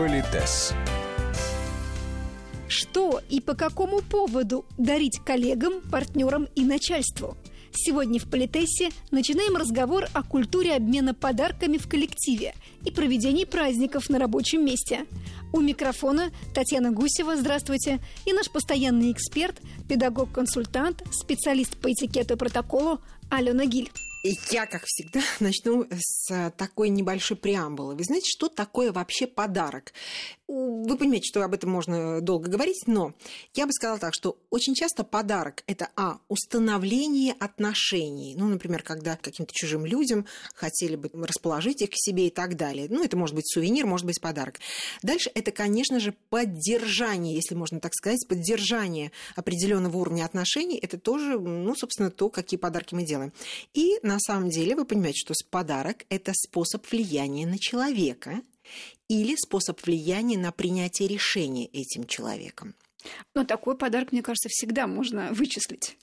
Политес. Что и по какому поводу дарить коллегам, партнерам и начальству? Сегодня в Политесе начинаем разговор о культуре обмена подарками в коллективе и проведении праздников на рабочем месте. У микрофона Татьяна Гусева, здравствуйте, и наш постоянный эксперт, педагог-консультант, специалист по этикету и протоколу Алена Гиль. Я, как всегда, начну с такой небольшой преамбулы. Вы знаете, что такое вообще подарок? Вы понимаете, что об этом можно долго говорить, но я бы сказала так, что очень часто подарок – это, а, установление отношений. Ну, например, когда каким-то чужим людям хотели бы расположить их к себе и так далее. Ну, это может быть сувенир, может быть подарок. Дальше это, конечно же, поддержание, если можно так сказать, поддержание определенного уровня отношений. Это тоже, ну, собственно, то, какие подарки мы делаем. И на самом деле вы понимаете, что подарок – это способ влияния на человека или способ влияния на принятие решения этим человеком. Но такой подарок, мне кажется, всегда можно вычислить.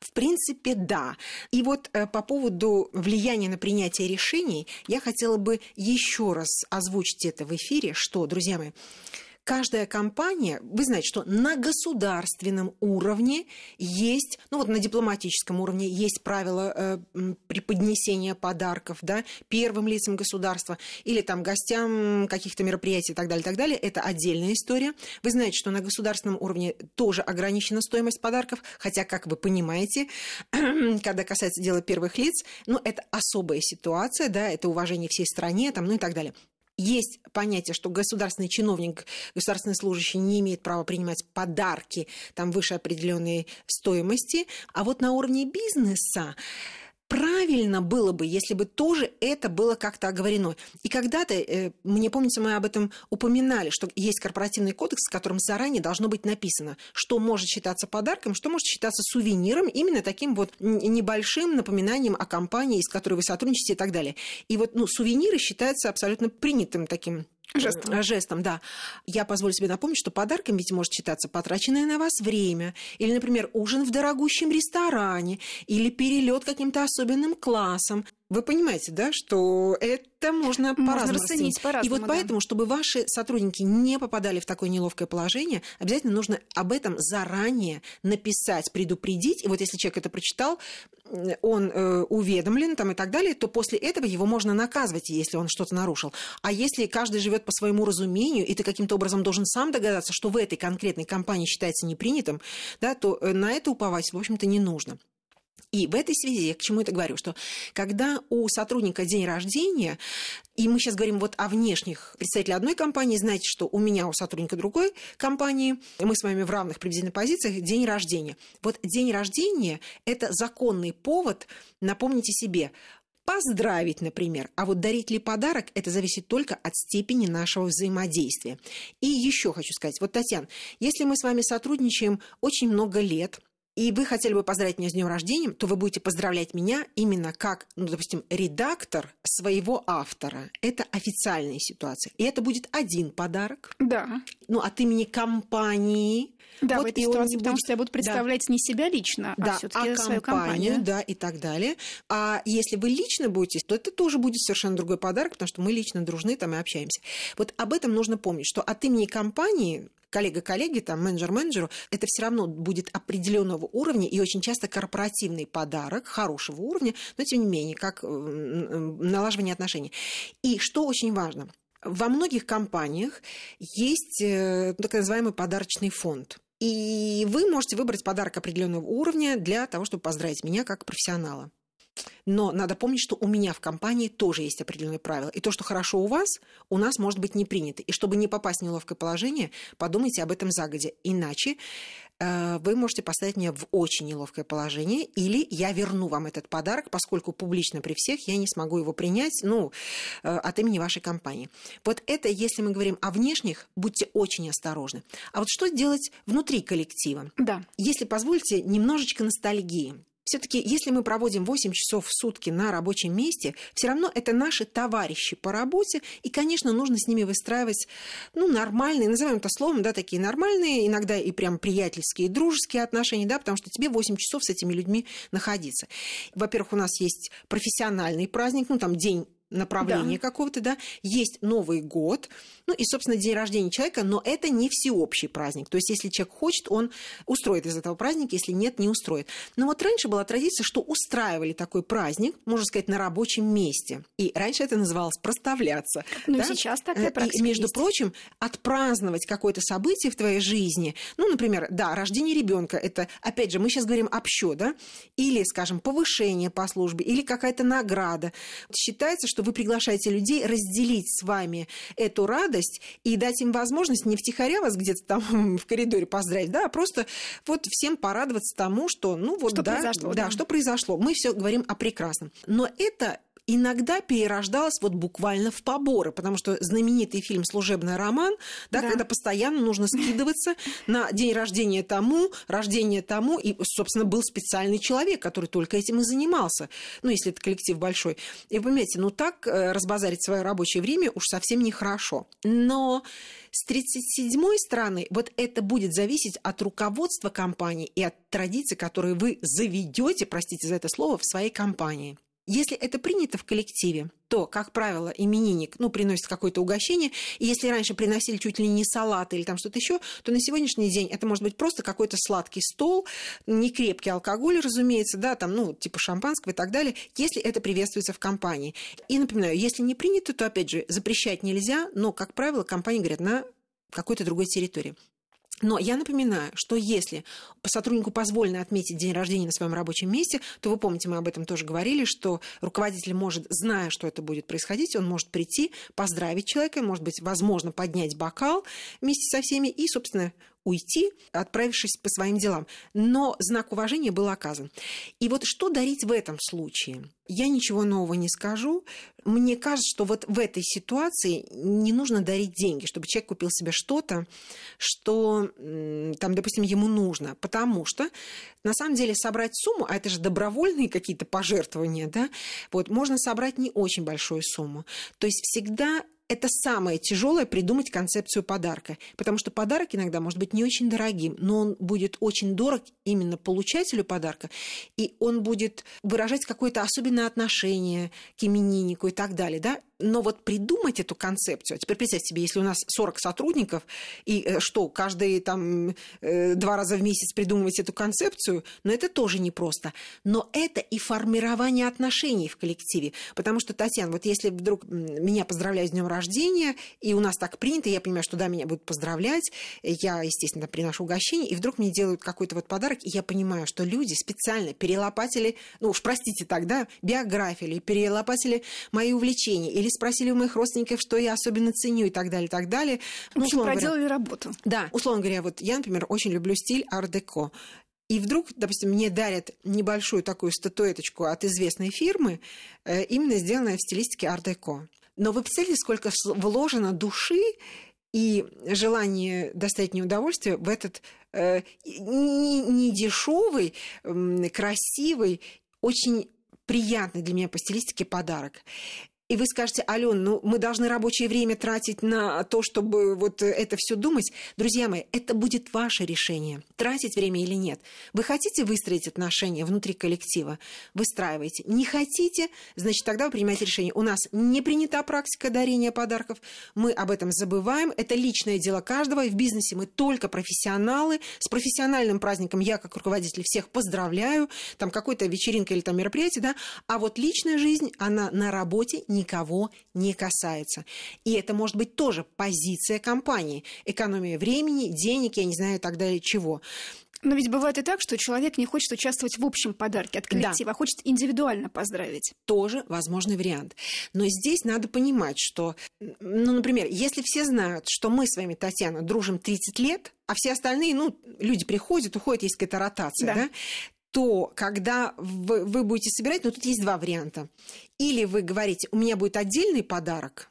В принципе, да. И вот э, по поводу влияния на принятие решений я хотела бы еще раз озвучить это в эфире, что, друзья мои, каждая компания, вы знаете, что на государственном уровне есть, ну вот на дипломатическом уровне есть правила э, преподнесения подарков, да, первым лицам государства или там гостям каких-то мероприятий и так далее, и так далее. Это отдельная история. Вы знаете, что на государственном уровне тоже ограничена стоимость подарков, хотя, как вы понимаете, когда касается дела первых лиц, ну, это особая ситуация, да, это уважение всей стране, там, ну и так далее есть понятие, что государственный чиновник, государственный служащий не имеет права принимать подарки там выше определенной стоимости, а вот на уровне бизнеса правильно было бы, если бы тоже это было как-то оговорено. И когда-то, э, мне помнится, мы об этом упоминали, что есть корпоративный кодекс, в котором заранее должно быть написано, что может считаться подарком, что может считаться сувениром, именно таким вот небольшим напоминанием о компании, с которой вы сотрудничаете и так далее. И вот ну, сувениры считаются абсолютно принятым таким Жестом. Э, жестом, да. Я позволю себе напомнить, что подарком ведь может считаться потраченное на вас время, или, например, ужин в дорогущем ресторане, или перелет каким-то особенным классом. Вы понимаете, да, что это можно, можно по-разному расценить. По и вот да. поэтому, чтобы ваши сотрудники не попадали в такое неловкое положение, обязательно нужно об этом заранее написать, предупредить. И вот если человек это прочитал, он э, уведомлен там, и так далее, то после этого его можно наказывать, если он что-то нарушил. А если каждый живет по своему разумению, и ты каким-то образом должен сам догадаться, что в этой конкретной компании считается непринятым, да, то э, на это уповать, в общем-то, не нужно. И в этой связи я к чему это говорю, что когда у сотрудника день рождения, и мы сейчас говорим вот о внешних представителях одной компании, знаете, что у меня, у сотрудника другой компании, мы с вами в равных приблизительно позициях, день рождения. Вот день рождения – это законный повод, напомните себе, поздравить, например. А вот дарить ли подарок, это зависит только от степени нашего взаимодействия. И еще хочу сказать, вот, Татьяна, если мы с вами сотрудничаем очень много лет, и вы хотели бы поздравить меня с днем рождения, то вы будете поздравлять меня именно как, ну, допустим, редактор своего автора. Это официальная ситуация. И это будет один подарок. Да. Ну, от имени компании. Да, вот, в этой ситуации, потому будет... что я буду представлять да. не себя лично, а да, все-таки а свою компанию. Да, и так далее. А если вы лично будете, то это тоже будет совершенно другой подарок, потому что мы лично дружны там и общаемся. Вот об этом нужно помнить, что от имени компании коллега коллеги, там, менеджер менеджеру, это все равно будет определенного уровня и очень часто корпоративный подарок хорошего уровня, но тем не менее, как налаживание отношений. И что очень важно, во многих компаниях есть э, так называемый подарочный фонд. И вы можете выбрать подарок определенного уровня для того, чтобы поздравить меня как профессионала. Но надо помнить, что у меня в компании тоже есть определенные правила. И то, что хорошо у вас, у нас может быть не принято. И чтобы не попасть в неловкое положение, подумайте об этом загодя. Иначе э, вы можете поставить меня в очень неловкое положение, или я верну вам этот подарок, поскольку публично при всех я не смогу его принять ну, э, от имени вашей компании. Вот это, если мы говорим о внешних, будьте очень осторожны. А вот что делать внутри коллектива? Да. Если позволите, немножечко ностальгии все-таки, если мы проводим 8 часов в сутки на рабочем месте, все равно это наши товарищи по работе, и, конечно, нужно с ними выстраивать, ну, нормальные, называем это словом, да, такие нормальные, иногда и прям приятельские, дружеские отношения, да, потому что тебе 8 часов с этими людьми находиться. Во-первых, у нас есть профессиональный праздник, ну, там, день направления да. какого-то, да, есть Новый год, ну и, собственно, день рождения человека, но это не всеобщий праздник. То есть, если человек хочет, он устроит из этого праздника, если нет, не устроит. Но вот раньше была традиция, что устраивали такой праздник, можно сказать, на рабочем месте. И раньше это называлось проставляться. Ну, да? сейчас такая практика И, между есть. прочим, отпраздновать какое-то событие в твоей жизни, ну, например, да, рождение ребенка, это, опять же, мы сейчас говорим общо, да, или, скажем, повышение по службе, или какая-то награда. Считается, что вы приглашаете людей разделить с вами эту радость и дать им возможность не втихаря вас где-то там в коридоре поздравить, да, а просто вот всем порадоваться тому, что, ну вот, что да, да, да, что произошло. Мы все говорим о прекрасном. Но это иногда перерождалась вот буквально в поборы, потому что знаменитый фильм «Служебный роман», да, да. когда постоянно нужно скидываться на день рождения тому, рождение тому, и, собственно, был специальный человек, который только этим и занимался, ну, если это коллектив большой. И вы понимаете, ну, так э, разбазарить свое рабочее время уж совсем нехорошо. Но с 37-й стороны вот это будет зависеть от руководства компании и от традиций, которые вы заведете, простите за это слово, в своей компании. Если это принято в коллективе, то, как правило, именинник ну, приносит какое-то угощение. И если раньше приносили чуть ли не салаты или там что-то еще, то на сегодняшний день это может быть просто какой-то сладкий стол, не крепкий алкоголь, разумеется, да, там, ну, типа шампанского и так далее, если это приветствуется в компании. И напоминаю, если не принято, то, опять же, запрещать нельзя, но, как правило, компании говорят на какой-то другой территории. Но я напоминаю, что если сотруднику позволено отметить день рождения на своем рабочем месте, то вы помните, мы об этом тоже говорили, что руководитель может, зная, что это будет происходить, он может прийти, поздравить человека, может быть, возможно, поднять бокал вместе со всеми и, собственно, уйти, отправившись по своим делам. Но знак уважения был оказан. И вот что дарить в этом случае? Я ничего нового не скажу. Мне кажется, что вот в этой ситуации не нужно дарить деньги, чтобы человек купил себе что-то, что, там, допустим, ему нужно. Потому что, на самом деле, собрать сумму, а это же добровольные какие-то пожертвования, да, вот, можно собрать не очень большую сумму. То есть всегда это самое тяжелое придумать концепцию подарка, потому что подарок иногда может быть не очень дорогим, но он будет очень дорог именно получателю подарка, и он будет выражать какое-то особенное отношение к имениннику и так далее, да, но вот придумать эту концепцию, а теперь представьте себе, если у нас 40 сотрудников, и э, что, каждые там э, два раза в месяц придумывать эту концепцию, но это тоже непросто. Но это и формирование отношений в коллективе. Потому что, Татьяна, вот если вдруг меня поздравляют с днем рождения, и у нас так принято, я понимаю, что да, меня будут поздравлять, я, естественно, приношу угощение, и вдруг мне делают какой-то вот подарок, и я понимаю, что люди специально перелопатили, ну уж простите тогда, биографию, или перелопатили мои увлечения, или или спросили у моих родственников, что я особенно ценю и так далее, и так далее. Ну, общем, проделали говоря, работу. Да, условно говоря, вот я, например, очень люблю стиль ар-деко. И вдруг, допустим, мне дарят небольшую такую статуэточку от известной фирмы, э, именно сделанная в стилистике ар-деко. Но вы представляете, сколько вложено души и желание доставить мне удовольствие в этот э, не, не э, красивый, очень приятный для меня по стилистике подарок. И вы скажете, Ален, ну мы должны рабочее время тратить на то, чтобы вот это все думать. Друзья мои, это будет ваше решение, тратить время или нет. Вы хотите выстроить отношения внутри коллектива? Выстраивайте. Не хотите, значит, тогда вы принимаете решение. У нас не принята практика дарения подарков, мы об этом забываем, это личное дело каждого, и в бизнесе мы только профессионалы. С профессиональным праздником я, как руководитель, всех поздравляю, там какой-то вечеринка или там мероприятие, да, а вот личная жизнь, она на работе никого не касается. И это может быть тоже позиция компании. Экономия времени, денег, я не знаю, и так далее, чего. Но ведь бывает и так, что человек не хочет участвовать в общем подарке от коллектива, да. а хочет индивидуально поздравить. Тоже возможный вариант. Но здесь надо понимать, что, ну, например, если все знают, что мы с вами, Татьяна, дружим 30 лет, а все остальные, ну, люди приходят, уходят, есть какая-то ротация, да, да то когда вы, вы будете собирать, ну тут есть два варианта. Или вы говорите, у меня будет отдельный подарок,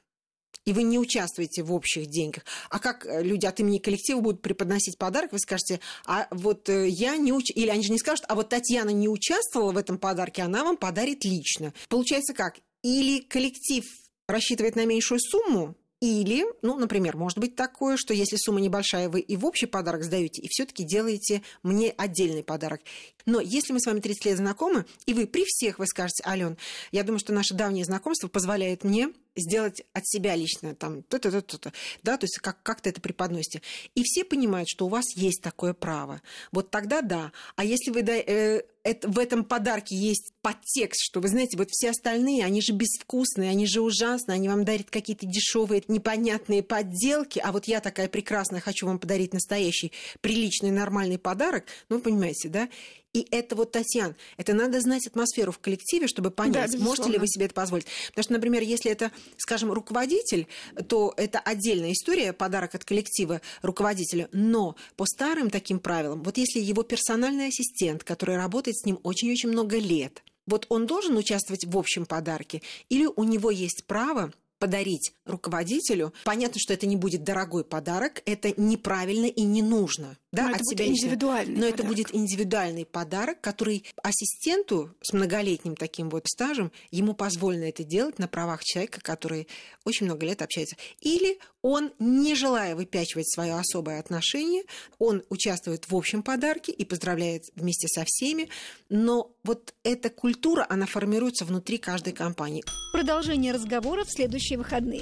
и вы не участвуете в общих деньгах. А как люди от имени коллектива будут преподносить подарок, вы скажете, а вот э, я не уч... Или они же не скажут, а вот Татьяна не участвовала в этом подарке, она вам подарит лично. Получается как? Или коллектив рассчитывает на меньшую сумму, Или, ну, например, может быть такое, что если сумма небольшая, вы и в общий подарок сдаете, и все-таки делаете мне отдельный подарок. Но если мы с вами 30 лет знакомы, и вы при всех вы скажете, Ален, я думаю, что наше давнее знакомство позволяет мне сделать от себя лично там то-то, то-то, то да, то есть как, как-то это преподносите. И все понимают, что у вас есть такое право. Вот тогда да. А если вы э, это, в этом подарке есть подтекст, что вы знаете, вот все остальные, они же безвкусные, они же ужасные, они вам дарят какие-то дешевые, непонятные подделки, а вот я такая прекрасная, хочу вам подарить настоящий, приличный, нормальный подарок, ну, понимаете, да? И это вот, Татьяна, это надо знать атмосферу в коллективе, чтобы понять, да, можете ли вы себе это позволить. Потому что, например, если это, скажем, руководитель, то это отдельная история, подарок от коллектива руководителя. Но по старым таким правилам, вот если его персональный ассистент, который работает с ним очень-очень много лет, вот он должен участвовать в общем подарке, или у него есть право подарить руководителю, понятно, что это не будет дорогой подарок, это неправильно и не нужно. Да, но от это себя будет индивидуальный Но подарок. это будет индивидуальный подарок, который ассистенту с многолетним таким вот стажем, ему позволено это делать на правах человека, который очень много лет общается. Или он, не желая выпячивать свое особое отношение, он участвует в общем подарке и поздравляет вместе со всеми, но вот эта культура, она формируется внутри каждой компании. Продолжение разговора в следующие выходные.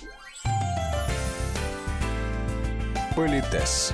Политес.